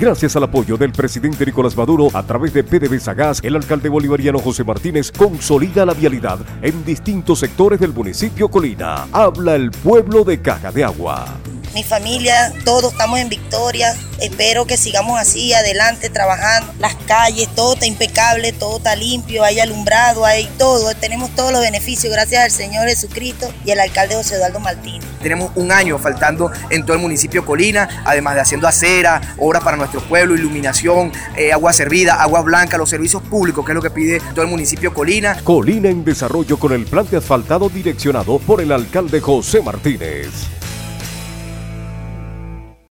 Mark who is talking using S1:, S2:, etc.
S1: Gracias al apoyo del presidente Nicolás Maduro a través de PDVSA Gas, el alcalde bolivariano José Martínez consolida la vialidad en distintos sectores del municipio Colina. Habla el pueblo de Caja de Agua
S2: mi familia, todos estamos en victoria. Espero que sigamos así, adelante, trabajando. Las calles, todo está impecable, todo está limpio, hay alumbrado, hay todo. Tenemos todos los beneficios gracias al Señor Jesucristo y al alcalde José Eduardo Martínez.
S3: Tenemos un año faltando en todo el municipio Colina, además de haciendo acera, obras para nuestro pueblo, iluminación, eh, agua servida, agua blanca, los servicios públicos, que es lo que pide todo el municipio Colina.
S1: Colina en desarrollo con el plan de asfaltado direccionado por el alcalde José Martínez.